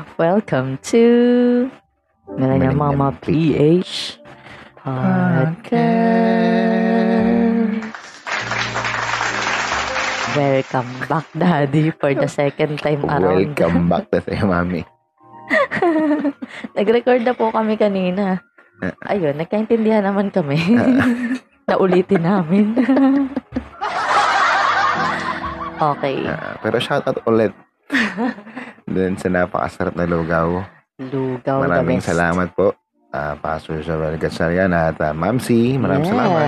Welcome to Millennium Mama PH Podcast. Welcome back, Daddy, for the second time around. Welcome back to sa'yo, mami. Nag-record na po kami kanina. Ayun, nagkaintindihan naman kami. Naulitin namin. okay. Ah, pero shoutout ulit. Dun sa napakasarap na lugaw. Lugaw the Maraming best. salamat po. Uh, Pastor Joel Gatchalian at uh, Ma'am C. Maraming yes, salamat.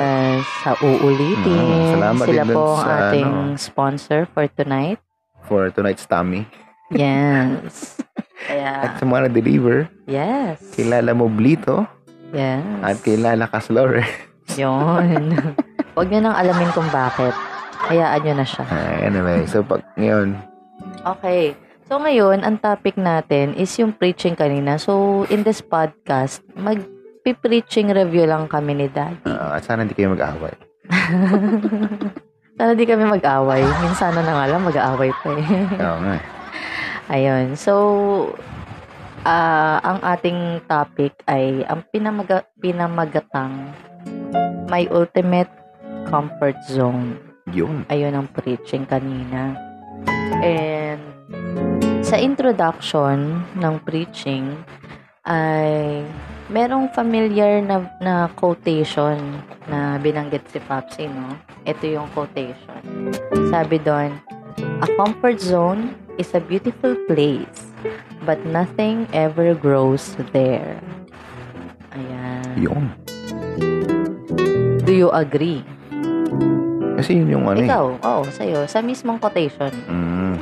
sa uulitin. Mm, salamat Sila din po ang sa, ating ano, sponsor for tonight. For tonight's tummy. Yes. At Kaya, sa mga na-deliver, yes. kilala mo Blito Yes. at kilala ka Slore. Yun. Huwag nyo nang alamin kung bakit. Hayaan nyo na siya. Ah, anyway, so pag ngayon, Okay. So ngayon, ang topic natin is yung preaching kanina. So in this podcast, mag-preaching review lang kami ni Daddy. at sana hindi kayo mag-away. Sana di kami mag-away. Minsan na nga lang, mag-aaway pa eh. Oo nga. eh. Ayun. So, ah ang ating topic ay ang pinamaga, pinamagatang my ultimate comfort zone. Yun. Ayun ang preaching kanina. And sa introduction ng preaching ay merong familiar na, na quotation na binanggit si Papsi, no? Ito yung quotation. Sabi doon, A comfort zone is a beautiful place, but nothing ever grows there. Ayan. Yun. Do you agree? Kasi yun yung ano eh. Ikaw, oo, sa'yo. Sa mismong quotation. Mm.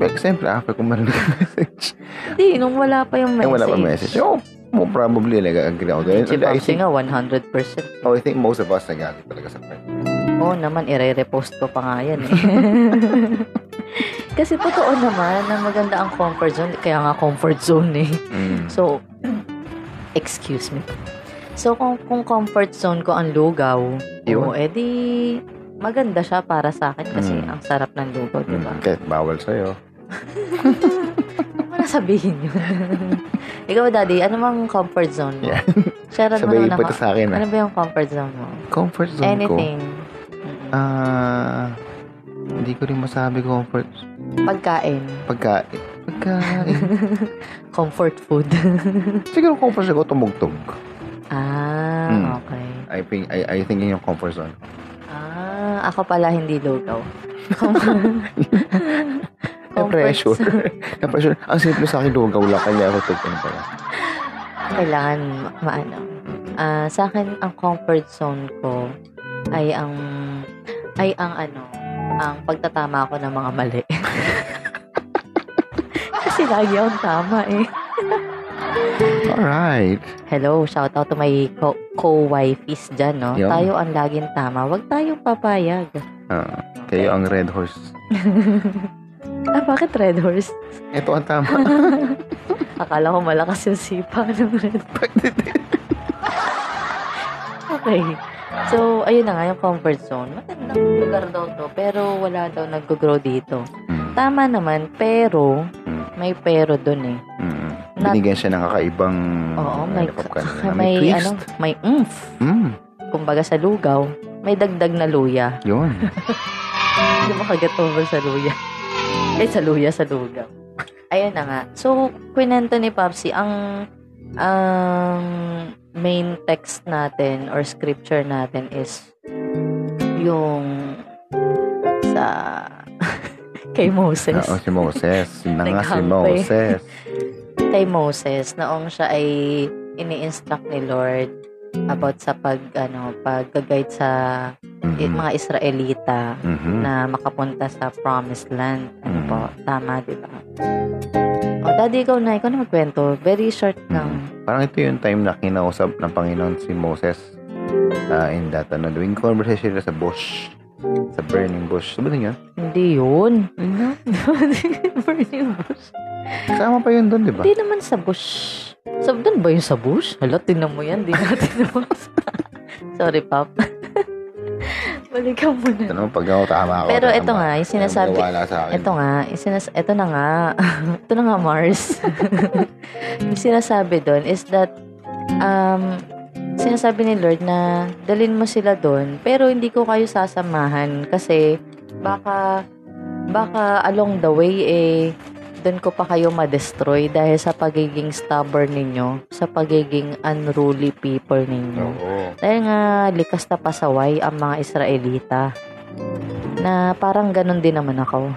Well, siyempre, after ko marinig ang message. Hindi, nung wala pa yung Eh, message. wala pa message. Oh, mo probably nag-agree ako doon. Si And I Papsi think, nga, 100%. oh, I think most of us nag-agree talaga sa part. Oo naman, ire-repost ko pa nga yan eh. Kasi totoo naman na maganda ang comfort zone. Kaya nga comfort zone eh. Mm. So, excuse me. So, kung, kung comfort zone ko ang lugaw, Yun. oo, edi maganda siya para sa akin kasi Mm. ang sarap ng lugaw, di ba? Mm. Kahit bawal sa'yo. Ano sabihin yun? Ikaw, Daddy, ano bang comfort zone mo? Yeah. Share mo Sabay naman ako. sa akin. Ano ah. ba yung comfort zone mo? Comfort zone ko. Anything. Ah, hindi ko rin masabi comfort. Pagkain. Pagkain. Pagkain. Comfort food. Siguro comfort zone ko tumugtog. ah, Mm. okay. I think, I, I think yun yung comfort zone. Ako pala hindi lugaw. Na pressure. Na pressure. Ang simple sa akin, lugaw lang. Kanya ako tugtog na pala. Kailangan ma- maano. Ah, sa akin ang comfort zone ko ay ang ay ang ano, ang pagtatama ko ng mga mali. Kasi lagi akong tama eh. Alright. Hello, shout out to my co- co-wifeys dyan, no? Yun. Tayo ang laging tama. Huwag tayong papayag. Ah, kayo ang red horse. Ah, bakit red horse? Ito ang tama. Akala ko malakas yung sipa ng red. Okay. So, ayun na nga yung comfort zone. Magandang lugar daw to, pero wala daw nag-grow dito. Mm, Tama naman, pero, mm, may pero dun eh. mm. Binigyan siya ng kakaibang Oo, may, ano, pop kanina. may, may, twist. ano, may oomph. Mm, Kumbaga sa lugaw, may dagdag na luya. yun. Hindi mo kagat over sa luya. Eh, sa luya, sa lugaw. Ayan na nga. So, kwento ni Papsi, ang ang main text natin or scripture natin is yung sa kay Moses. Oo, si Moses. Yun na nga si. Moses. Kay Moses, noong siya ay ini-instruct ni Lord about sa pag ano pag-guide sa Mhm. mga Israelita Mhm. na makapunta sa promised land. Ano Mm. po? Tama, di ba? O, daddy, ikaw na. Ikaw na magkwento. Very short lang. Mhm. Parang ito yung time na kinausap ng Panginoon si Moses uh, in that, ano, doing conversation sa bush. Sa burning bush. Sabi niya, Hindi yun. Burning bush. Kasama pa yun doon, di ba? Hindi naman sa bush. Sa, doon ba yung sa bush? Hala, tingnan mo yan. Di natin naman. Sorry, Pop. Balikan mo na. Ito naman, pag ako tama ako. Pero ito nga, yung sinasabi, Ay, wala sa akin. ito nga, yung sinas- ito na nga, ito na nga, Mars. yung sinasabi doon is that, um, sinasabi ni Lord na dalin mo sila doon, pero hindi ko kayo sasamahan kasi baka, baka along the way eh, doon ko pa kayo ma-destroy dahil sa pagiging stubborn ninyo, sa pagiging unruly people ninyo. Oo. Dahil nga likas na pasaway ang mga Israelita. Na parang ganun din naman ako.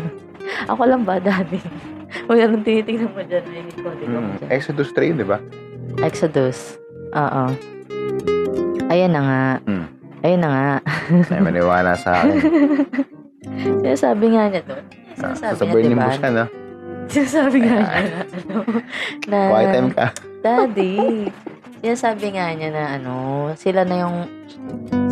ako lang ba, daddy? Wala nang tinitingnan mo dyan. Ay, hindi ko, Mm. dyan. Exodus 3, di ba? Exodus. Oo. Ayan na nga. Mm. Ayun na nga. Ay, maniwala sa akin. Sinasabi nga niya doon. Ah, Sinasabi sa niya, burning diba? bush ka, no? Sinasabi nga niya na, ano, na, Quiet time ka. Daddy, sinasabi nga niya na ano, sila na yung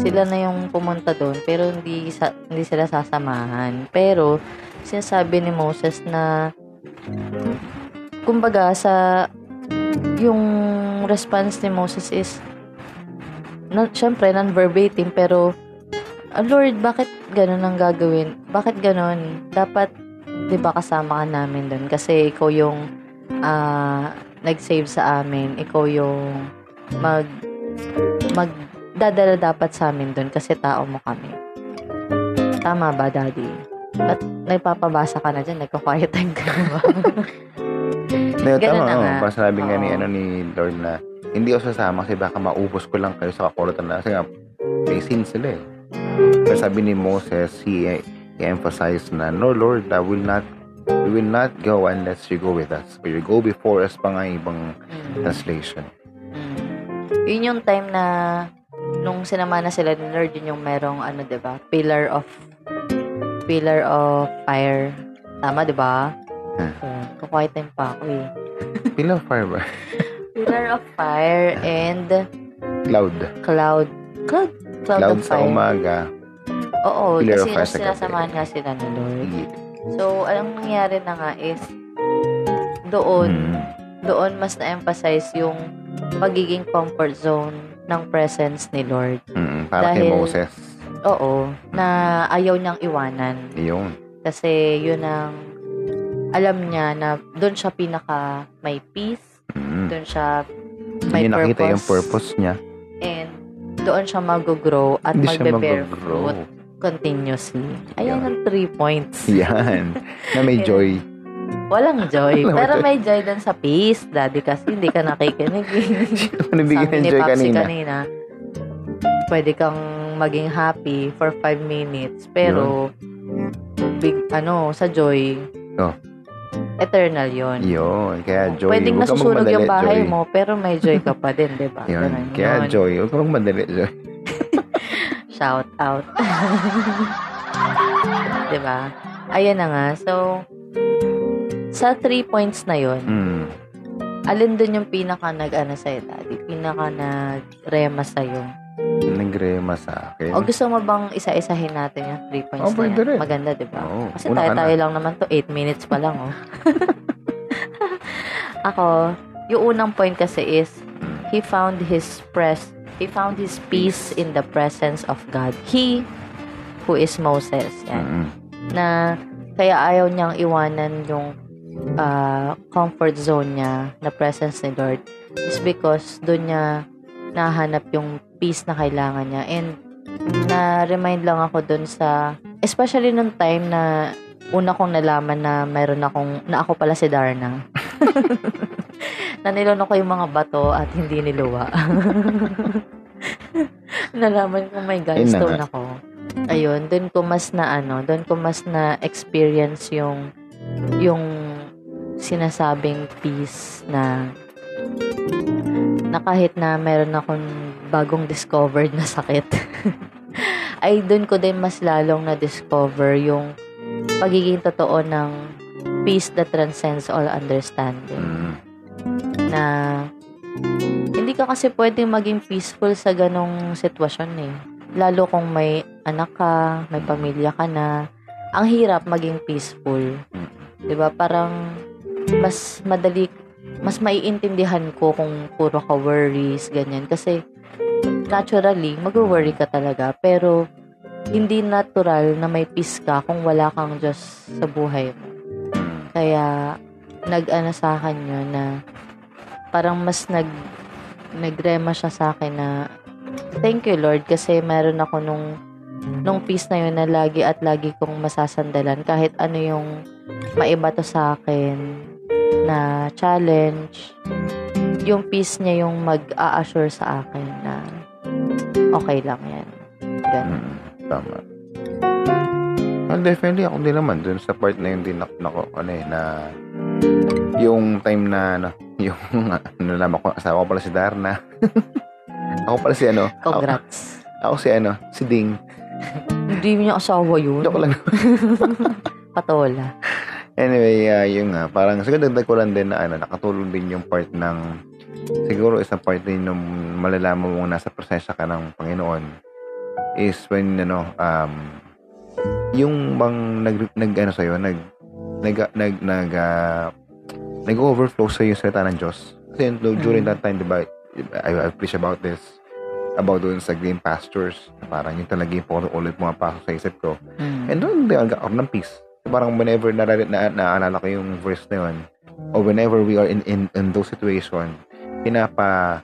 sila na yung pumunta doon pero hindi sa, hindi sila sasamahan. Pero sinasabi ni Moses na kumbaga sa yung response ni Moses is na, syempre non-verbatim pero "Ah, Lord, bakit ganun ang gagawin? Bakit ganun? Dapat 'di ba kasama ka namin doon kasi ikaw yung ah, nag-save sa amin. Ikaw yung mag magdadala dapat sa amin doon kasi tao mo kami. Tama ba, Daddy? At nagpapabasa ka na dyan, nagka-quiet time ka na ba? Ganun tama, na oh. nga. Parang sabi nga ni, ano, ni Lord na hindi ako sasama kasi baka maubos ko lang kayo sa kakulitan na. Kasi nga, may sin sila eh. Pero sabi ni Moses, he, he emphasized na, No, Lord, I will not we will not go unless you go with us. Or you go before us pa nga ibang Mm. translation. Mm. Yun yung time na nung sinama na sila ni Lord, yun yung merong ano, 'di ba? Pillar of pillar of fire. Tama, 'di ba? Hmm. So, time pa ako eh. Pillar of fire ba? Pillar of fire and Cloud. cloud. Cloud, cloud, Cloud of sa fire. umaga. Oo, pillar of kasi gabi. sinasamahan nga sila ni Lord. Hindi. So, anong nangyari na nga is doon, Mm. doon mas na-emphasize yung pagiging comfort zone ng presence ni Lord. Mm, para kay Dahil- Moses. Oo, na ayaw niyang iwanan. Yun. Kasi yun ang alam niya na doon siya pinaka may peace, Mm. doon siya may Hindi nakita yung purpose, purpose niya. Doon siya mag-grow at Hindi magbe-bear fruit continuously. Ayan Yun. ang three points. Yan. Na may joy. Walang joy. Walang pero may joy din sa peace, daddy, kasi hindi ka nakikinig. eh. Bigyan Sabi ng joy kanina? kanina, pwede kang maging happy for 5 minutes, pero big, ano, sa joy, Oh. Eternal yon. Yun. Kaya joy. Pwedeng Huwag nasusunog yung magmadali, bahay joy. mo, pero may joy ka pa din, di ba? Yun. Ganun Kaya yun. joy. Huwag kang magmadali, joy. Shout out. di ba? Ayan na nga. So, sa three points na yon Mm. alin dun yung pinaka nag-ano sa'yo, daddy? Pinaka nag-rema sa'yo? Nagrema sa akin. O gusto mo bang isa-isahin natin yung three points Oh, na yan? rin. Maganda, di ba? Oo. Kasi tayo-tayo na. lang naman to. 8 minutes pa lang, oh. Ako, yung unang point kasi is, he found his press, he found his peace in the presence of God. He, who is Moses, yan, Mm-mm. na kaya ayaw niyang iwanan yung ah, comfort zone niya na presence ni Lord is because doon niya nahanap yung peace na kailangan niya. And na-remind lang ako doon sa, especially nung time na una kong nalaman na mayroon akong, na ako pala si Darna. na nilono ko yung mga bato at hindi niluwa. nalaman ko may Ayun na gallstone nga. ako. Ayun, doon ko mas na ano, doon ko mas na experience yung yung sinasabing peace na na kahit na meron akong bagong discovered na sakit ay doon ko din mas lalong na discover yung pagiging totoo ng peace that transcends all understanding Mm. na hindi ka kasi pwedeng maging peaceful sa ganong sitwasyon eh. Lalo kung may anak ka, may pamilya ka na, ang hirap maging peaceful. 'Di ba Parang mas madali, mas maiintindihan ko kung puro ka worries, ganyan. Kasi naturally, mag-worry ka talaga. Pero hindi natural na may peace ka kung wala kang Diyos sa buhay mo. Mm. Kaya, nag-ano sa akin yun na parang mas nag nagrema siya sa akin na thank you Lord kasi meron ako nung nung peace na yun na lagi at lagi kong masasandalan kahit ano yung maiba to sa akin na challenge yung peace niya yung mag-a-assure sa akin okay lang yan. Ganun. Mm. Tama. Well, definitely ako din naman dun sa part na yun din ako, nako, ano eh, na yung time na ano, yung ano naman ko, asawa ko pala si Darna. ako pala si ano, ako, Congrats. ako si ano, si Ding. Hindi niya asawa yun. Joke lang. Patola. Anyway, uh, yung nga, parang siguro dagdag ko lang din na ano, nakatulong din yung part ng siguro isang part din nung malalaman mo nasa presensya ka ng Panginoon is when ano um yung bang nag nag ano sa'yo, nag nag nag nag uh, nag-overflow sa yung salita ng Diyos. Kasi during Mm. that time, di ba, I, I preach about this about doon sa green pastures. Parang yun talaga yung puro ulit mga pasok sa isip ko. Mm. And doon, di ako ng peace. Parang whenever na, na, naalala ko yung verse na yun, or whenever we are in, in, in those situation, pinapa,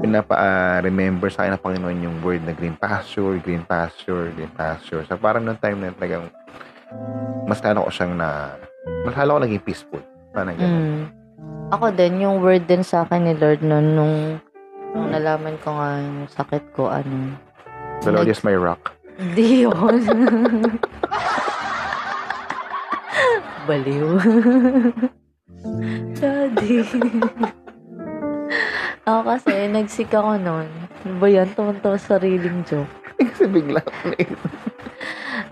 pinapa ah, remember sa akin ng Panginoon yung word na green pasture, green pasture, green pasture. So parang noong time na talagang mas lalo ko siyang na, mas lalo ko naging peaceful. Parang ganun. Mm. Ako din, yung word din sa akin ni Lord nun, nung, nung nalaman ko nga yung sakit ko, ano, The Lord is my rock. Hindi yun. Baliw. Daddy. Ako kasi, nagsik ako nun. Ano ba yan? Tumunta sa sariling joke. Kasi bigla ako naisip.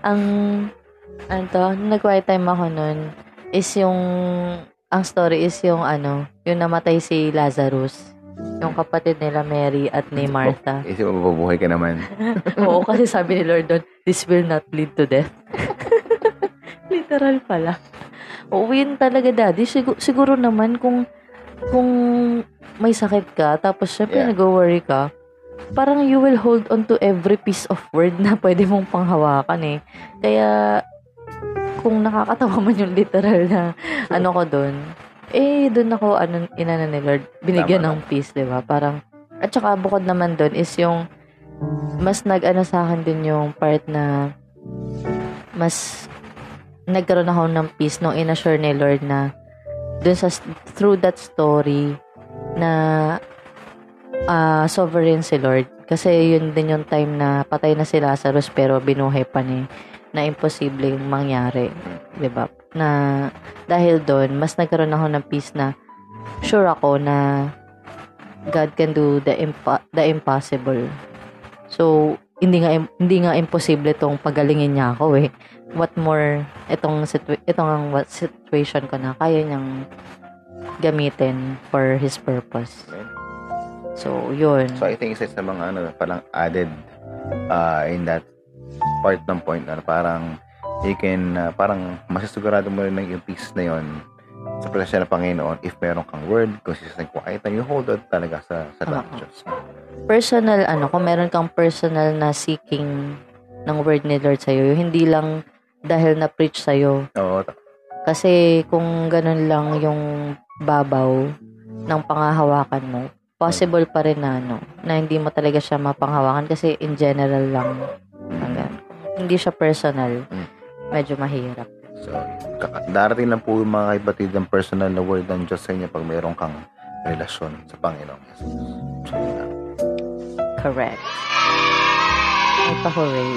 Ang, ano to, nag-quiet time ako nun, is yung, ang story is yung ano, yung namatay si Lazarus. Yung kapatid nila Mary at ni Martha. Isip mo, mabubuhay ka naman. Oo, kasi sabi ni Lord doon, this will not lead to death. Literal pala. Oo, yun talaga, daddy. Siguro, siguro naman kung kung may sakit ka, tapos syempre Yeah. nag-worry ka, parang you will hold on to every piece of word na pwede mong panghawakan eh. Kaya, kung nakakatawa man yung literal na ano ko doon, eh, doon ako, ano, inana ni Lord, binigyan Tama ng peace, di ba? Parang, at saka bukod naman doon is yung, mas nag-ano sa akin din yung part na, mas, nagkaroon ako ng peace nung inassure ni Lord na, dun sa, through that story, na, ah sovereign si Lord. Kasi yun din yung time na patay na si Lazarus pero binuhay pa ni na imposibleng mangyari. 'di ba Na dahil doon, mas nagkaroon ako ng peace na sure ako na God can do the impa- the impossible. So, hindi nga hindi nga imposible tong pagalingin niya ako eh. What more itong situ- itong ang what situation ko na kaya niyang gamitin for his purpose. So, yun. So I think isa sa mga ano, parang added uh, in that part ng point na parang you can, uh, parang masisigurado mo rin na yung peace na yon sa presensya ng Panginoon if meron kang word, consistent quiet, and you hold on talaga sa, sa ng Diyos. personal, ano, kung meron kang personal na seeking ng word ni Lord sa'yo, hindi lang dahil na-preach sa'yo. Oo, Kasi kung ganun lang yung babaw ng panghahawakan mo, possible pa rin na, ano, na hindi mo talaga siya mapanghawakan kasi in general lang. Hanggang, hindi siya personal. Mm. Medyo mahirap. So, darating lang po yung mga kaibatid ng personal na word ng Diyos sa inyo pag meron kang relasyon sa Panginoon. Jesus. So, yun lang. Correct. Ito, hooray.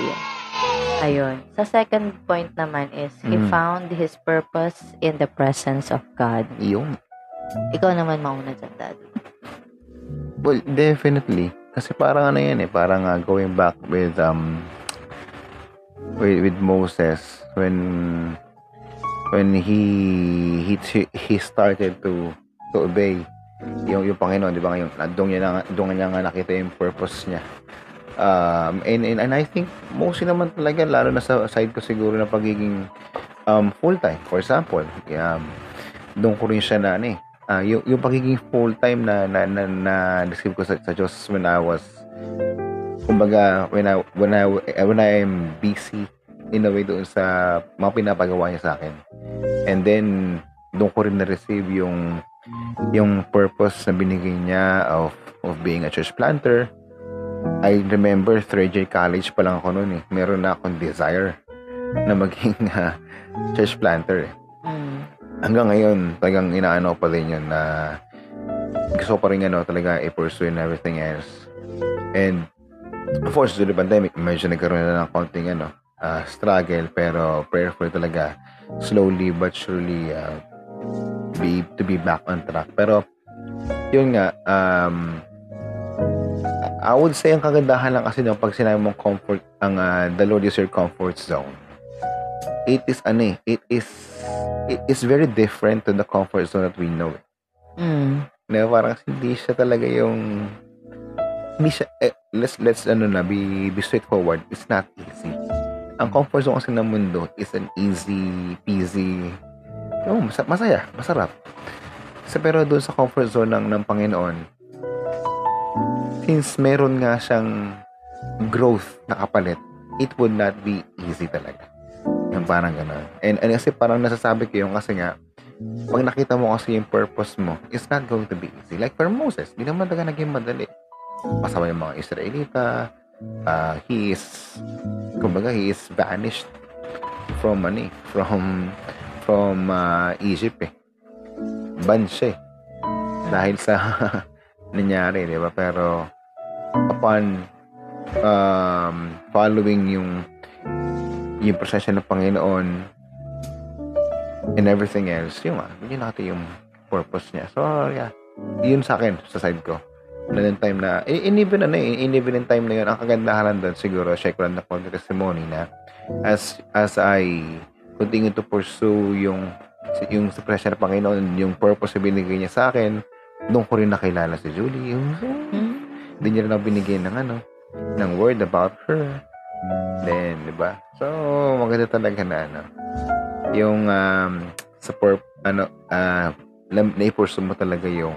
Ayun. Sa second point naman is, he Mm. found his purpose in the presence of God. Yung, Ikaw naman mauna dyan, Daddy. well, definitely. Kasi parang ano yan eh, parang uh, going back with, um, with, with Moses, when, when he, he, he started to, to obey yung, yung Panginoon, di ba ngayon, doon niya, na, doon niya nga nakita yung purpose niya. Um, and, and, and I think, mostly naman talaga, lalo na sa side ko siguro na pagiging um, full-time. For example, um, doon ko rin siya na, ano ah, yung, yung pagiging full-time na, na, na, na describe ko sa, sa Diyos when I was kumbaga, when I, when I, when I am busy in a way doon sa mga pinapagawa niya sa akin. And then, doon ko rin na-receive yung yung purpose na binigay niya of of being a church planter. I remember third year college pa lang ako noon eh. Meron na akong desire na maging uh, church planter eh. Mm. Hanggang ngayon, talagang inaano pa din yun na gusto pa rin ano, talaga i-pursue and everything else. And of course, during the pandemic, medyo nagkaroon na ng konting ano, uh, struggle pero prayerful talaga slowly but surely uh, be to be back on track. Pero yun nga um I would say ang kagandahan lang kasi no, pag sinabi mong comfort ang uh, the Lord is your comfort zone. It is ano eh, it is it is very different to the comfort zone that we know. Mm. Na parang hindi siya talaga yung hindi siya, eh, let's let's ano na be be straightforward. It's not easy. Ang comfort zone kasi ng mundo is an easy peasy oh, mas- masaya, masarap. So, pero doon sa comfort zone ng, ng Panginoon, since meron nga siyang growth na kapalit, it would not be easy talaga. Yung parang gano'n. And, and kasi parang nasasabi ko yung kasi nga, pag nakita mo kasi yung purpose mo, it's not going to be easy. Like for Moses, di naman talaga naging madali. Kasama yung mga Israelita, uh, he is, kumbaga, he is vanished from, ano eh, from, from uh, Egypt eh. Ban eh. Dahil sa nangyari, di ba? Pero, upon um, following yung yung proseso ng Panginoon and everything else, yung ah, yun natin yung purpose niya. So, yeah. Yun sa akin, sa side ko. Na yung time na, in even ano eh, in even in time na yun, ang kagandahan doon siguro, check ko lang na konti testimony na as as I continue to pursue yung yung sa presyo ng Panginoon, yung purpose na binigay niya sa akin, doon ko rin nakilala si Julie. Yung, Mm. hindi niya rin ako binigyan ng ano, ng word about her. Then, di ba? So, maganda talaga na ano, yung um, pur- ano, uh, na-pursue mo talaga yung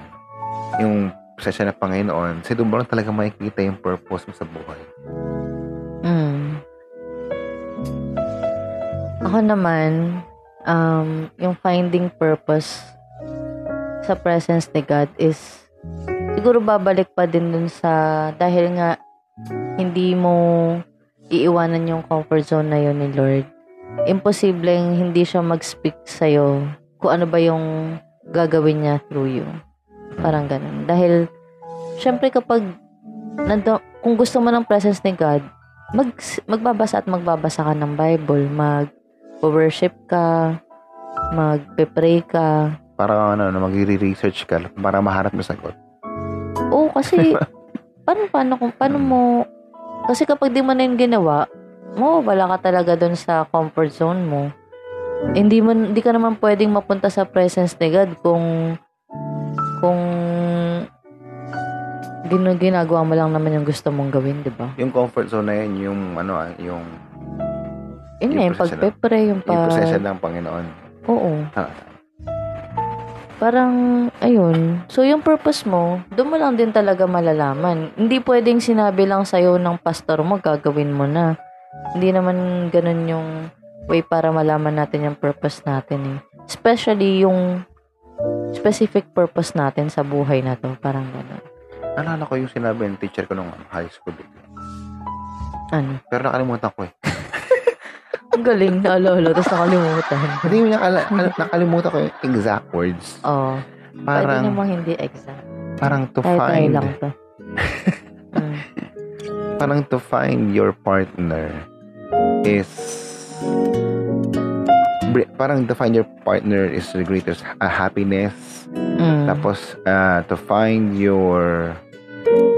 yung presensya ng Panginoon, kasi doon mo lang talaga makikita yung purpose mo sa buhay. Mm. Ako naman, um, yung finding purpose sa presence ni God is siguro babalik pa din dun sa dahil nga hindi mo iiwanan yung comfort zone na yun ni Lord. Imposibleng hindi siya mag-speak sa'yo kung ano ba yung gagawin niya through you. Parang ganun. Dahil, syempre kapag nando, kung gusto mo ng presence ni God, mag, magbabasa at magbabasa ka ng Bible, mag-worship ka, magpe-pray ka. Para ano, na magre-research ka para maharap mo sagot. Oo, kasi paano, paano, kung, paano mo, kasi kapag di mo na yung ginawa, mawawala ka talaga doon sa comfort zone mo. Hindi mo, hindi ka naman pwedeng mapunta sa presence ni God kung, kung, gin- ginagawa mo lang naman yung gusto mong gawin, di ba? Yung comfort zone na yun, yung ano ah, yung Yun nga, Yung yung pagpe-pray, yung yung pag... proseso ng Panginoon. Oo. Ah, Parang, ayun. So, yung purpose mo, doon mo lang din talaga malalaman. Hindi pwedeng sinabi lang sa'yo ng pastor mo, gagawin mo na. Hindi naman ganun yung way para malaman natin yung purpose natin eh. Especially yung specific purpose natin sa buhay na to. Parang ganun. Naalala ko yung sinabi ng teacher ko nung high school. Ano? Pero nakalimutan ko eh. Ang galing, naalala. Tapos nakalimutan. Hindi mo nakala- nakalimutan ko yung exact words. Oo. Oh, pwede Parang, namang hindi exact. parang to Kahit try find, lang to. Mm. parang to find your partner is, parang to find your partner is the greatest uh, happiness. Mm. Tapos, uh, to find your,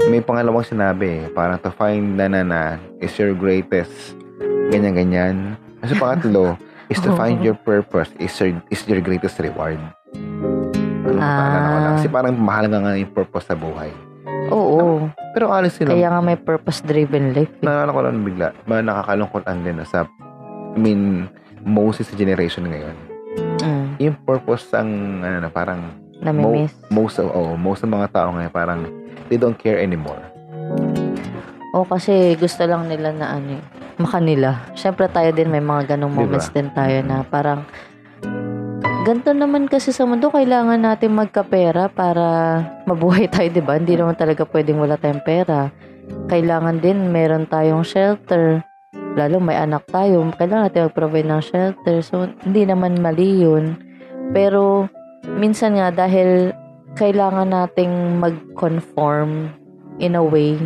may pangalawang sinabi, eh, parang to find na na na is your greatest, ganyan-ganyan. Kasi pangatlo, is to find your purpose is your, is your greatest reward. Ano, Ah. Kasi parang mahal nga nga yung purpose sa buhay. Oo. Pero honestly lang, Kaya nga may purpose-driven life. eh. naalala ko lang bigla, ma nakakalungkot ang din sa, I mean, most sa generation ngayon. Mm. Yung purpose ang, ano na, parang, Namimiss. most of, oh, most ng mga tao ngayon, parang, they don't care anymore. O kasi gusto lang nila na ano eh, makanila. Siyempre tayo din may mga ganong Diba? moments din tayo na parang ganito naman kasi sa mundo, kailangan natin magkapera para mabuhay tayo, di ba? Hindi naman talaga pwedeng wala tayong pera. Kailangan din meron tayong shelter. Lalo may anak tayo, kailangan natin mag-provide ng shelter. So, hindi naman mali yun. Pero, minsan nga dahil kailangan nating mag-conform in a way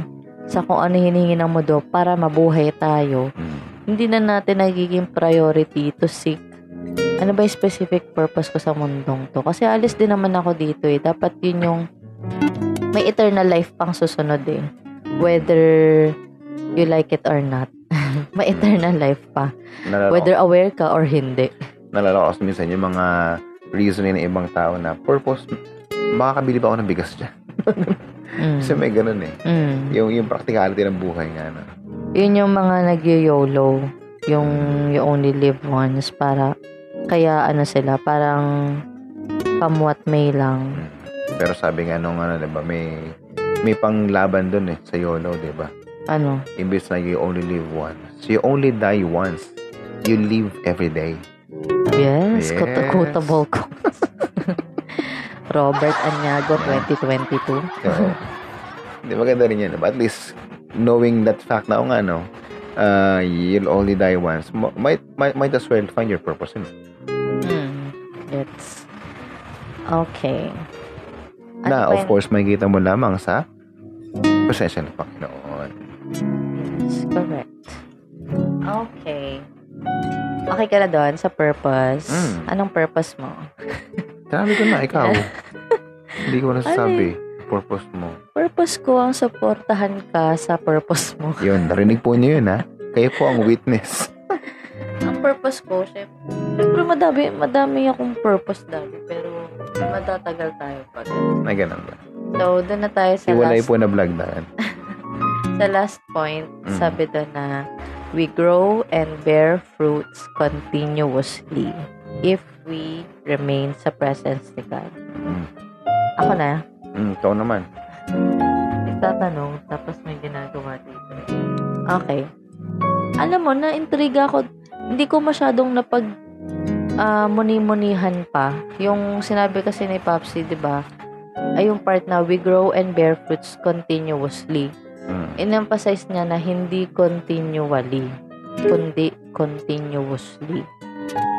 sa kung ano hinihingi ng mundo para mabuhay tayo, Mm. hindi na natin nagiging priority to seek ano ba yung specific purpose ko sa mundong to. Kasi alis din naman ako dito eh. Dapat yun yung may eternal life pang susunod eh. Whether you like it or not. may eternal life pa. Nalala, Whether aware ka or hindi. nalala ko kasi minsan yung mga reasoning ng ibang tao na purpose, makakabili ba ako ng bigas dyan? Mm. Kasi may ganun eh. Mm. Yung, yung practicality ng buhay nga. No? Yun yung mga nag-YOLO. Yung you only live once para kaya ano sila parang what may lang. Pero sabi nga nung ano, diba, may may panglaban dun eh, sa YOLO, diba? Ano? Imbis na you only live once. You only die once. You live every day. Yes, Yes. quotable ko. Robert Anyago 2022. So, di maganda rin yan. But at least, knowing that fact na, o nga, no, uh, you'll only die once, might, might, might as well find your purpose in it. Hmm. It's okay. Ano na, of yun? course, may kita mo lamang sa presensya ng Panginoon. Correct. Okay. Okay ka na doon sa purpose. Mm. Anong purpose mo? Sabi ko na, ikaw. Hindi ko Ano nasasabi. Purpose mo. Purpose ko ang supportahan ka sa purpose mo. Yun, narinig po niyo yun, ha? Kayo po ang witness. ang purpose ko, syempre, syempre madami, madami akong purpose dati, pero matatagal tayo pa. Na ganun ba? So, doon na tayo sa Iwalay last, po na vlog na. Sa last point. Mm. Sabi doon na, we grow and bear fruits continuously if we remain sa presence ni God. Mm. Ako na, Mm, ikaw naman. nagtatanong, tapos may ginagawa dito. Okay. Alam mo, na-intriga ako. Hindi ko masyadong napag ah, muni-munihan pa. Yung sinabi kasi ni Popsy, di ba? Ay yung part na we grow and bear fruits continuously. Mm. In-emphasize niya na hindi continually, kundi continuously.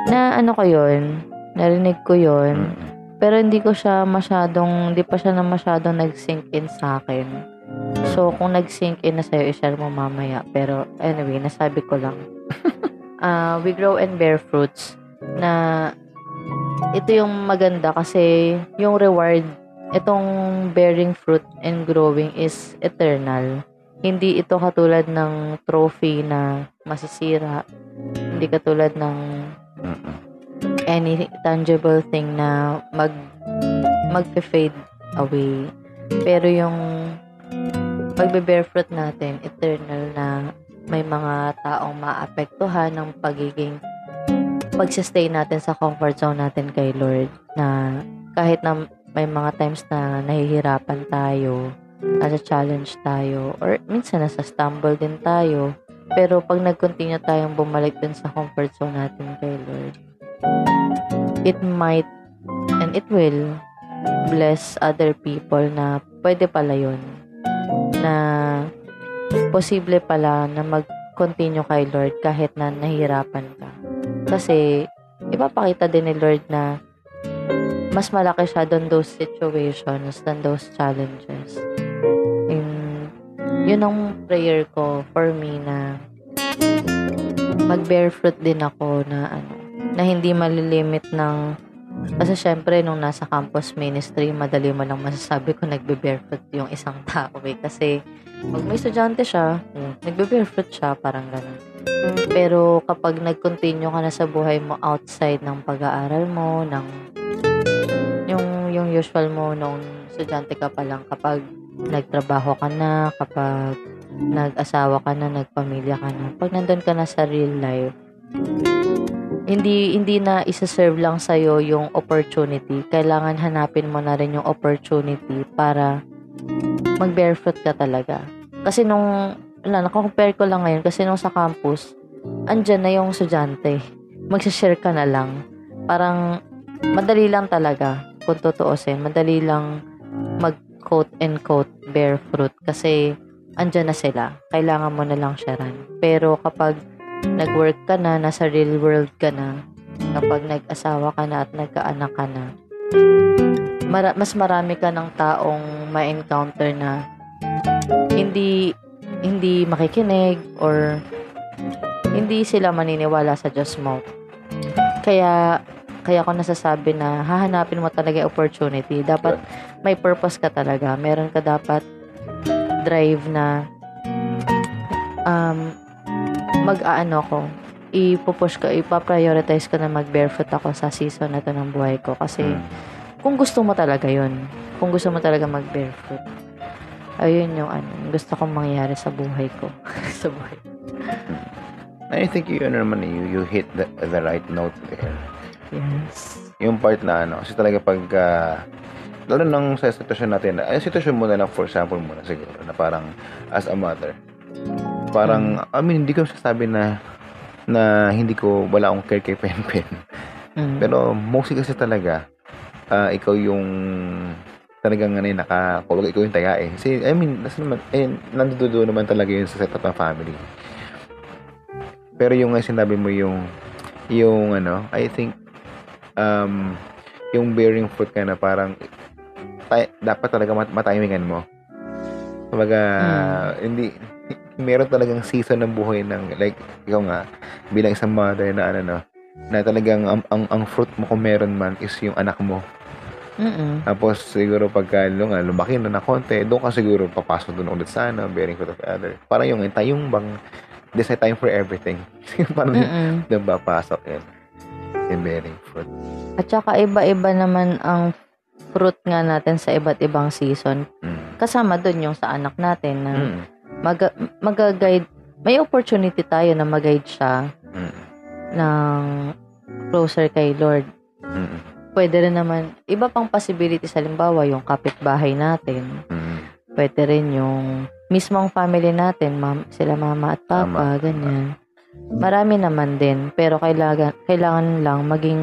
Na ano ko yun, narinig ko yun, Mm. pero hindi ko siya masyadong, hindi pa siya na masyadong nag-sink in sa akin. So, kung nag-sink in na sa'yo, i-share mo mamaya. Pero, anyway, nasabi ko lang. Ah, we grow and bear fruits na ito yung maganda kasi yung reward, itong bearing fruit and growing is eternal. Hindi ito katulad ng trophy na masisira. Hindi katulad ng any tangible thing na mag magfe-fade away. Pero yung pagbe-bear fruit natin, eternal na may mga taong maapektuhan ng pagiging pagsistay natin sa comfort zone natin kay Lord na kahit na may mga times na nahihirapan tayo, nasa challenge tayo, or minsan nasa stumble din tayo, pero pag nag-continue tayong bumalik din sa comfort zone natin kay Lord, it might and it will bless other people na pwede pala yun. Na posible pala na mag-continue kay Lord kahit na nahihirapan ka. Kasi ipapakita din ni Lord na mas malaki siya than those situations, than those challenges. And yun ang prayer ko for me na mag-bear fruit din ako na ano, na hindi malilimit ng kasi syempre nung nasa campus ministry, madali mo lang masasabi ko nagbe-bear fruit yung isang tao eh. Kasi pag may estudyante siya, hmm, nagbe-bear fruit siya, parang ganun. Pero kapag nag-continue ka na sa buhay mo outside ng pag-aaral mo, ng yung usual mo nung estudyante ka pa lang kapag nagtrabaho ka na, kapag nag-asawa ka na, nagpamilya ka na, pag nandun ka na sa real life, hindi hindi na isa-serve lang sa yung opportunity. Kailangan hanapin mo na rin yung opportunity para mag-bear fruit ka talaga. Kasi nung wala, nakakompare ko lang ngayon kasi nung sa campus, andyan na yung estudyante. Magsishare ka na lang. Parang, madali lang talaga, kung tutuusin. Madali lang mag quote and quote bear fruit kasi andyan na sila. Kailangan mo na lang sharean. Pero kapag nag-work ka na, nasa real world ka na, kapag nag-asawa ka na at nagkaanak ka na, mara- mas marami ka ng taong ma-encounter na hindi hindi makikinig or hindi sila maniniwala sa Diyos mo. Kaya kaya ko nasasabi na hahanapin mo talaga yung opportunity. Dapat may purpose ka talaga. Meron ka dapat drive na um, mag-aano ko, ipupush ko, ipaprioritize ko na mag-barefoot ako sa season na to ng buhay ko. Kasi, Mm. kung gusto mo talaga yon kung gusto mo talaga mag-barefoot, ayun yung ano, gusto kong mangyari sa buhay ko. sa buhay. I think you, ano naman, you, you hit the, the right note there. Yes. Yung part na ano, kasi talaga pag, uh, lalo nang sa sitwasyon natin, ay sitwasyon mo na lang, for example muna siguro, na parang as a mother, parang, I mean, hindi ko sasabi na, na hindi ko, wala akong care kay Pen Pen. Mm. Pero mostly kasi talaga, ah, ikaw yung talagang ano, yung nakakulog, ikaw yung taya eh. Kasi, I mean, nasa naman, eh, nandududo naman talaga yun sa setup ng family. Pero yung nga sinabi mo yung, yung ano, I think, um, yung bearing fruit ka na parang, tay- dapat talaga mat- matimingan mo. Kumbaga, hindi, meron talagang season ng buhay ng, like, ikaw nga, bilang isang mother na ano, no, na talagang ang, ang, ang fruit mo kung meron man is yung anak mo. Mm-mm. Tapos siguro pagka lu- nga, lumaki na na konti, doon ka siguro papasok doon ulit sa ano, bearing fruit of other. Parang yung tayong bang there's a time for everything. Parang Mm-mm. doon ba pasok yun. Yung bearing fruit. At saka iba-iba naman ang fruit nga natin sa iba't ibang season. Mm. Kasama doon yung sa anak natin na Mm. mag mag-guide. May opportunity tayo na mag-guide siya Mm. ng closer kay Lord. Mm. Pwede rin naman, iba pang possibility sa limbawa, yung kapitbahay natin. Mm. Pwede rin yung mismong family natin, mam, sila mama at papa, Tama. ganyan. Marami naman din, pero kailangan, kailangan lang maging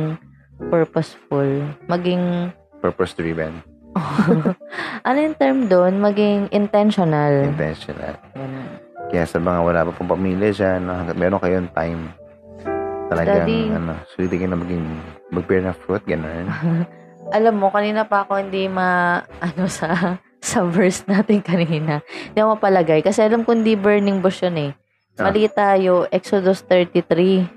purposeful, maging, Purpose driven. ano yung term doon? Maging intentional. Intentional. Ganun. Kaya sa mga wala pa pong pamilya dyan, hanggat meron kayong time, talagang, Daddy. ano, ka na maging, mag-bear na fruit, gano'n. Alam mo, kanina pa ako hindi ma, ano sa, sa verse natin kanina. Hindi ako mapalagay. Kasi alam ko hindi burning bush yun eh. Ah. Mali tayo, Exodus 33.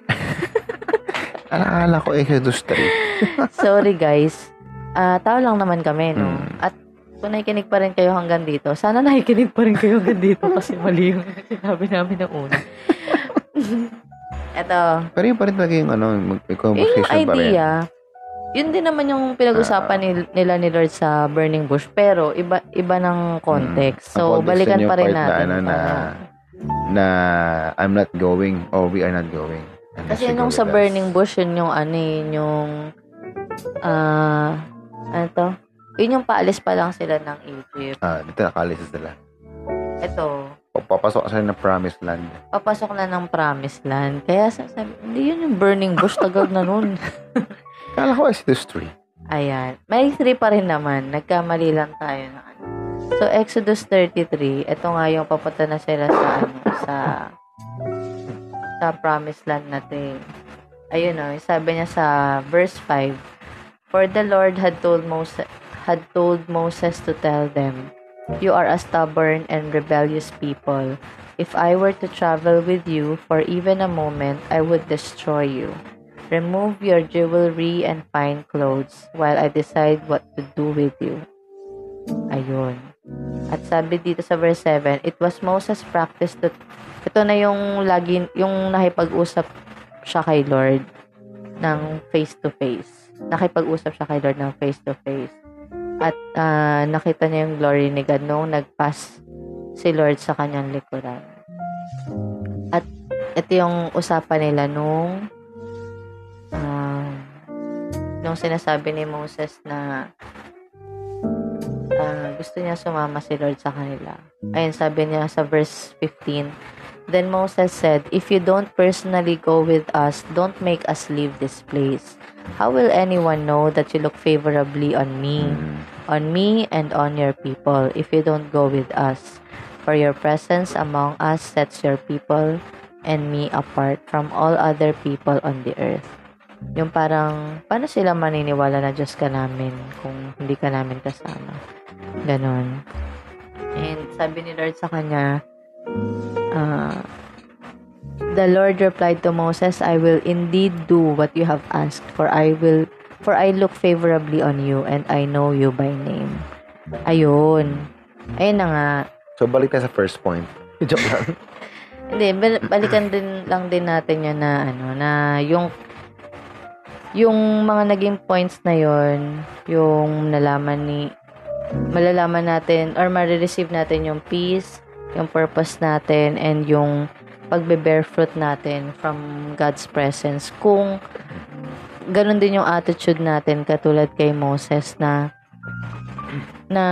Akala ko Exodus 3. Sorry guys. Ah, tao lang naman kami, no? Mm. At kung nakikinig pa rin kayo hanggang dito, sana nakikinig pa rin kayo hanggang dito kasi mali yung sinabi namin ng una. Eto, Pero yun pa rin talaga yung, ano, mag- yun yung conversation pa rin. idea. Yun din naman yung pinag-usapan nil- nila ni Lord sa Burning Bush, pero iba iba ng context. Mm. So, context balikan pa rin part na, natin. ano, na, na I'm not going or we are not going. Kasi nung sa us. Burning Bush, yun yung ano yun yung ah ano to? Yun yung paalis pa lang sila ng Egypt. Ah, dito nakalis sila. Ito, O, papasok sila ng promised land. papasok na ng promised land. Kaya sa- sabi, hindi yun yung burning bush, tagal na nun. Kala ko Exodus 3. Ayan. May 3 pa rin naman. Nagkamali lang tayo na ano. So, Exodus 33, ito nga yung papunta na sila sa ano, sa sa promised land natin. Ayun o, sabi niya sa verse 5, For the Lord had told Moses, had told Moses to tell them, You are a stubborn and rebellious people. If I were to travel with you for even a moment, I would destroy you. Remove your jewelry and fine clothes while I decide what to do with you. Ayun. At sabi dito sa verse 7, it was Moses' practice to ito na yung lagi yung nakipag-usap siya kay Lord ng face to face. Nakipag-usap siya kay Lord ng face to face. At ah, nakita niya yung glory ni God nung nag-pass si Lord sa kanyang likuran. At ito yung usapan nila nung um, nung sinasabi ni Moses na ah, gusto niya sumama si Lord sa kanila. Ayun, sabi niya sa verse 15, Then Moses said, If you don't personally go with us, don't make us leave this place. How will anyone know that you look favorably on me, Mm. on me and on your people, if you don't go with us? For your presence among us sets your people and me apart from all other people on the earth. Yung parang, paano sila maniniwala na Diyos ka namin kung hindi ka namin kasama? Ganon. And sabi ni Lord sa kanya, ah, The Lord replied to Moses, I will indeed do what you have asked, for I will, for I look favorably on you, and I know you by name. Ayun. Ayun na nga. So, balik tayo sa first point. Joke lang. Hindi, bal- balikan din lang din natin yun na ano, na yung yung mga naging points na yon yung nalaman ni malalaman natin or marireceive natin yung peace, yung purpose natin, and yung pagbe-bear fruit natin from God's presence. Kung ganun din yung attitude natin katulad kay Moses na na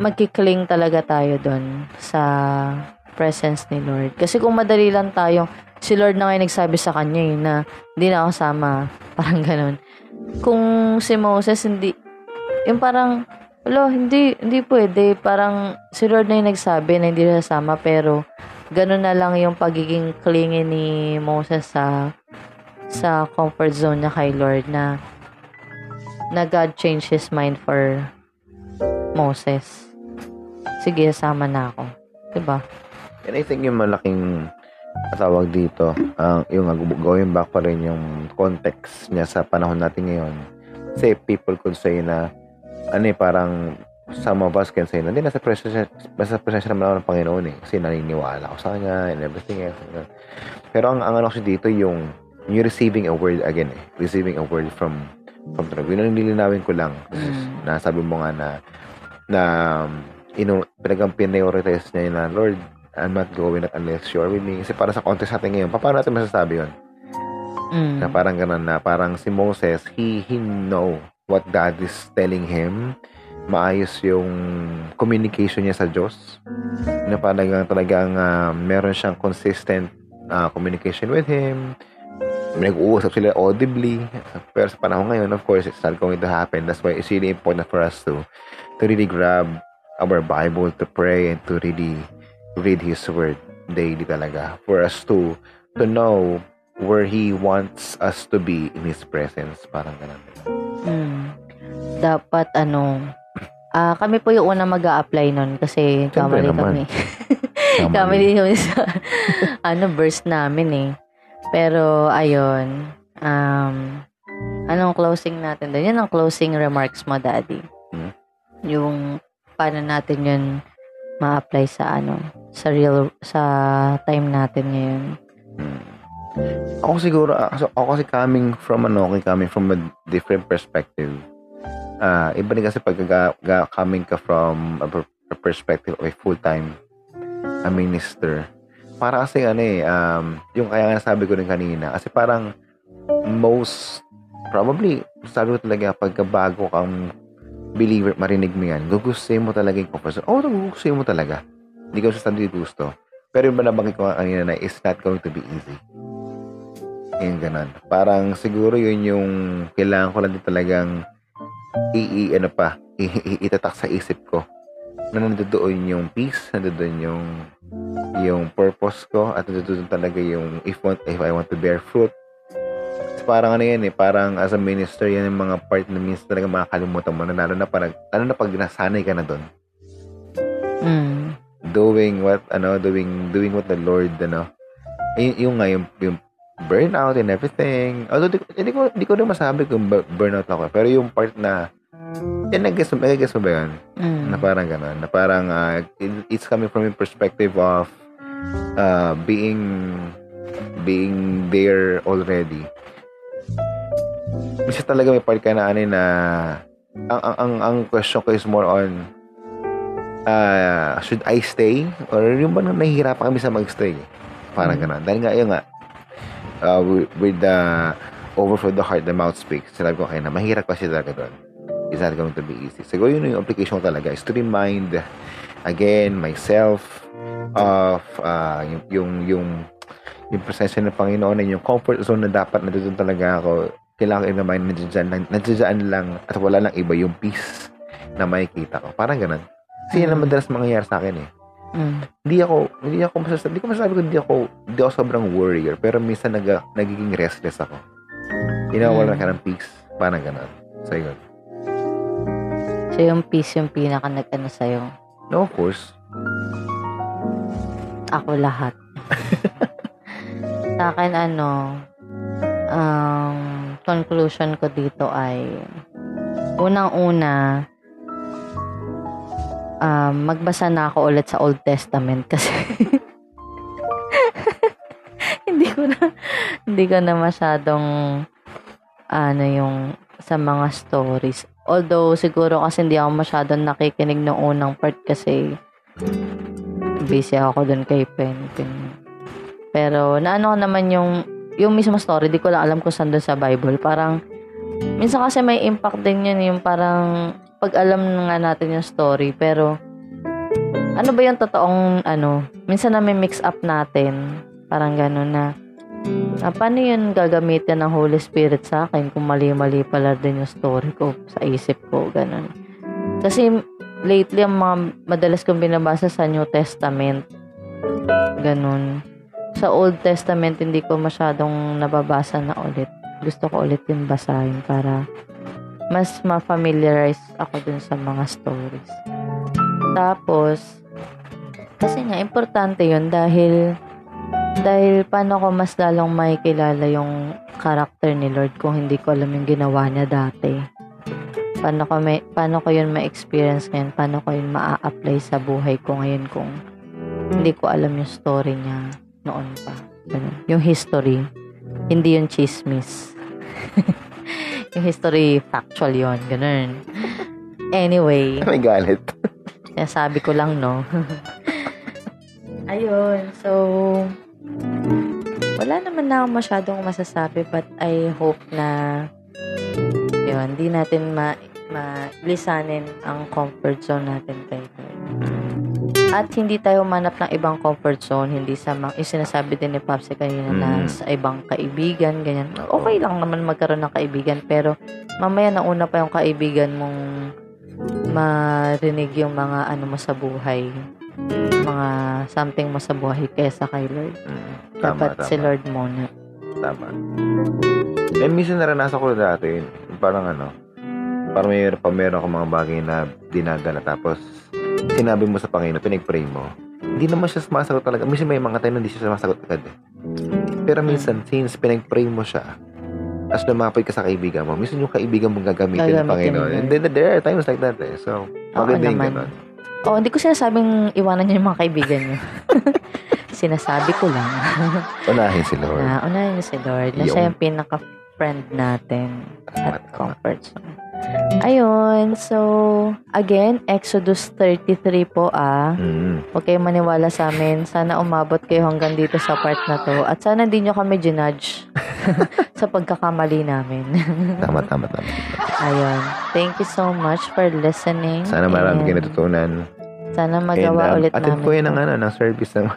magkikling talaga tayo doon sa presence ni Lord. Kasi kung madali lang tayo, si Lord na ngayon nagsabi sa kanya eh, na hindi na ako sama. Parang ganun. Kung si Moses hindi, yung parang, wala, hindi, hindi pwede. Parang si Lord na yung nagsabi na hindi na sama, pero ganun na lang yung pagiging clingy ni Moses sa sa comfort zone niya kay Lord na na God changed his mind for Moses. Sige, sama na ako. Diba? And I think yung malaking tawag dito, ang yung ag- going back pa rin yung context niya sa panahon natin ngayon. Kasi people could say na, ano eh, parang some of us can say hindi, nasa presensya, nasa presensya naman ako ng Panginoon eh. Kasi naniniwala ako sa Kanya and everything else. Pero ang, ang ano kasi dito, yung, yung receiving a word again eh. Receiving a word from from the Lord. Yun ang nilinawin ko lang. Mm. Na sabi mo nga na, na, ino, pinagang prioritize niya yun na, Lord, I'm not going unless you're with me. Kasi para sa context natin ngayon, paano natin masasabi yun? Mm. Na parang ganun na, parang si Moses, he, he know what God is telling him. Maayos yung communication niya sa Diyos. Na parang talagang ah, meron siyang consistent ah, communication with Him. Nag-uusap sila audibly. Pero sa panahon ngayon, of course, it's not going to happen. That's why it's really important for us to to really grab our Bible, to pray, and to really read His Word daily talaga. For us to to know where He wants us to be in His presence. Parang ganun. Dapat ano, ah kami po yung una mag apply nun kasi Siyempre kamali naman. kami. kamali kami sa ano, verse namin eh. Pero, ayun. Um, anong closing natin doon? Yan ang closing remarks mo, Daddy. Hmm. Yung paano natin yun ma-apply sa ano, sa real, sa time natin ngayon. Hmm. Ako siguro, ako kasi coming from ano, okay, coming from a different perspective. Ah, iba din kasi pag ga- coming ka from a, per- a perspective of a full-time a minister. Para kasi ano eh, um, yung kaya nga sabi ko rin kanina, kasi parang most, probably, sabi ko talaga, pagka bago kang believer, marinig mo yan, gugustuhin mo talaga yung comfort. Oo, oh, gugustuhin mo talaga. Hindi ko sa sabi gusto. Pero yung ba nabanggit ko nga kanina na it's not going to be easy. Yung ganun. Parang siguro yun yung kailangan ko lang din talagang i, i- ano pa, i, i- itatak sa isip ko na nandoon yung peace, nandoon yung yung purpose ko at nandoon talaga yung if want if I want to bear fruit. Kasi parang ano yan eh, parang as a minister, yan yung mga part na minsan talaga makakalimutan mo na lalo na parang, lalo na pag nasanay ka na doon Mm. doing what ano doing doing what the Lord ano y- yung nga yung, yung burnout and everything although di, hindi ko hindi ko rin masabi kung bu- burnout ako pero yung part na yan nag-guess mo nag-guess mo ba yun Mm. na parang ganun na parang it- it's coming from a perspective of uh, being being there already kasi talaga may part ka na ano na ang, ang, ang, ang question ko is more on uh, should I stay? Or yung ba na nahihirapan kami sa mag-stay? Parang Mm. ganun. Dahil nga, yun nga, uh, with, the overflow the heart, the mouth speaks. Sinabi ko kayo na mahirap kasi talaga doon. It's not going to be easy. Siguro yun yung application ko talaga is to remind again myself of uh, yung, yung yung yung presensya ng Panginoon and yung comfort zone na dapat nandun talaga ako kailangan i-remind na nandiyan, nandiyan lang at wala lang iba yung peace na makikita ko. Parang ganun. Kasi yan ang madalas mangyayari sa akin eh. Mm. Hindi ako, hindi ako masasabi, hindi ko masasabi ko hindi ako, hindi ako sobrang warrior, pero minsan nag, nagiging restless ako. Inawala Mm. ka ng peace. Parang ganun. So, yun. So, yung peace yung pinaka nag-ano sa'yo. No, of course. Ako lahat. Sa akin, ano, ang conclusion ko dito ay, unang-una, um, magbasa na ako ulit sa Old Testament kasi hindi ko na hindi ko na masyadong ano yung sa mga stories. Although siguro kasi hindi ako masyadong nakikinig ng unang part kasi busy ako dun kay Penpen. Pero naano ko naman yung yung mismo story, di ko lang alam kung saan dun sa Bible. Parang minsan kasi may impact din yun yung parang pag alam nga natin yung story pero ano ba yung totoong ano, minsan na may mix up natin. Parang gano'n na ah, paano yun gagamitin ng Holy Spirit sa akin kung mali-mali pala din yung story ko sa isip ko, gano'n. Kasi lately, ang mga madalas kong binabasa sa New Testament, ganun. Sa Old Testament, hindi ko masyadong nababasa na ulit. Gusto ko ulit yung basahin para mas ma-familiarize ako dun sa mga stories. Tapos, kasi nga, importante yun dahil dahil paano ko mas lalong makikilala yung karakter ni Lord kung hindi ko alam yung ginawa niya dati? Paano ko may paano ko yun ma-experience ngayon? Paano ko yun ma-apply sa buhay ko ngayon kung hindi ko alam yung story niya noon pa? Yung history. Hindi yung chismis yung history factual yon ganun anyway May galit. sabi ko lang no ayun so wala naman na ako masyadong masasabi but I hope na yun, hindi natin ma malisanin ang comfort zone natin kay Lord. At hindi tayo manap ng ibang comfort zone, hindi sa mga, yung sinasabi din ni Popsi kanina na Mm. sa ibang kaibigan, ganyan. Okay lang naman magkaroon ng kaibigan, pero mamaya nauna pa yung kaibigan mong marinig yung mga ano mo sa buhay, mga something mo sa buhay kesa kay Lord. Mm. Tama, Dapat tama. si Lord muna. Tama. Eh, minsan naranasan ko dati, parang ano, parang may, pa meron akong mga bagay na dinadala tapos sinabi mo sa Panginoon, pinag-pray mo. Hindi naman siya sumasagot talaga. Minsan may mga time na hindi siya sumasagot agad eh. Pero minsan, since pinag-pray mo siya, as lumapit ka sa kaibigan mo, minsan yung kaibigan mo gagamitin ng Panginoon. And then there are times like that eh. So, Oo maganda yung ganun. Oh, hindi ko sinasabing iwanan niyo yung mga kaibigan niyo. Sinasabi ko lang Unahin si Lord. na unahin niyo si Lord na Yung- siya yung pinaka-friend natin at comfort zone. Ayun, so, again, Exodus 33 po ah. Mm. Huwag kayong maniwala sa amin. Sana umabot kayo hanggang dito sa part na to. At sana hindi nyo kami ginudge sa pagkakamali namin. Tama, tama, tama. Ayun. Thank you so much for listening. Sana marami kayo And natutunan. Sana And, magawa um, ulit namin. ko yun to. ng, ano, ng service ng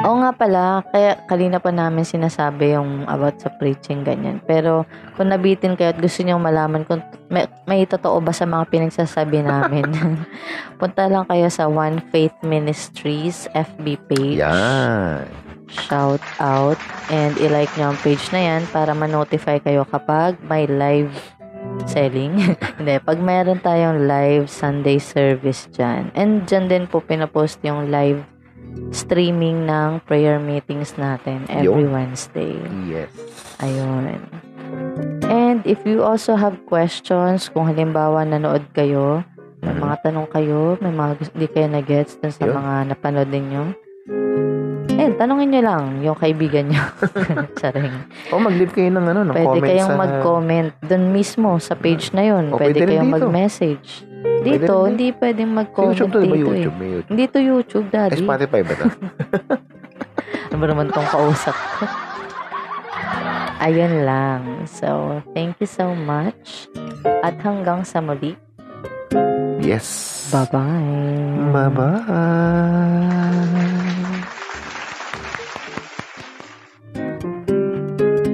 Oo nga pala, kaya kanina pa namin sinasabi yung about sa preaching ganyan. Pero kung nabitin kayo at gusto niyo malaman kung may, may totoo ba sa mga pinagsasabi namin, punta lang kayo sa One Faith Ministries FB page. Yan. Shout out and i-like nyo ang page na yan para ma-notify kayo kapag may live selling. Hindi, pag mayroon tayong live Sunday service dyan. And dyan din po pinapost yung live streaming ng prayer meetings natin every Wednesday. Yes. Ayun. And if you also have questions, kung halimbawa nanood kayo, may Mhm. mga tanong kayo, may mga gusto, di kayo na-gets dun sa Yun. mga napanood ninyo, eh, tanongin nyo lang yung kaibigan nyo. Saring. O, mag-leave kayo ng, ano, ng Pwede comment kayong sa... mag-comment dun mismo sa page na yun. O, Pwede, pwede kayong mag-message. Pwede Dito, rin hindi pwedeng mag-comment YouTube to, di ba dito YouTube? eh. YouTube. Hindi to YouTube, Eh, daddy. Spotify ba to? Ano ba naman tong kausap ko? Ayun lang. So, thank you so much. At hanggang sa muli. Yes. Bye-bye. Bye-bye.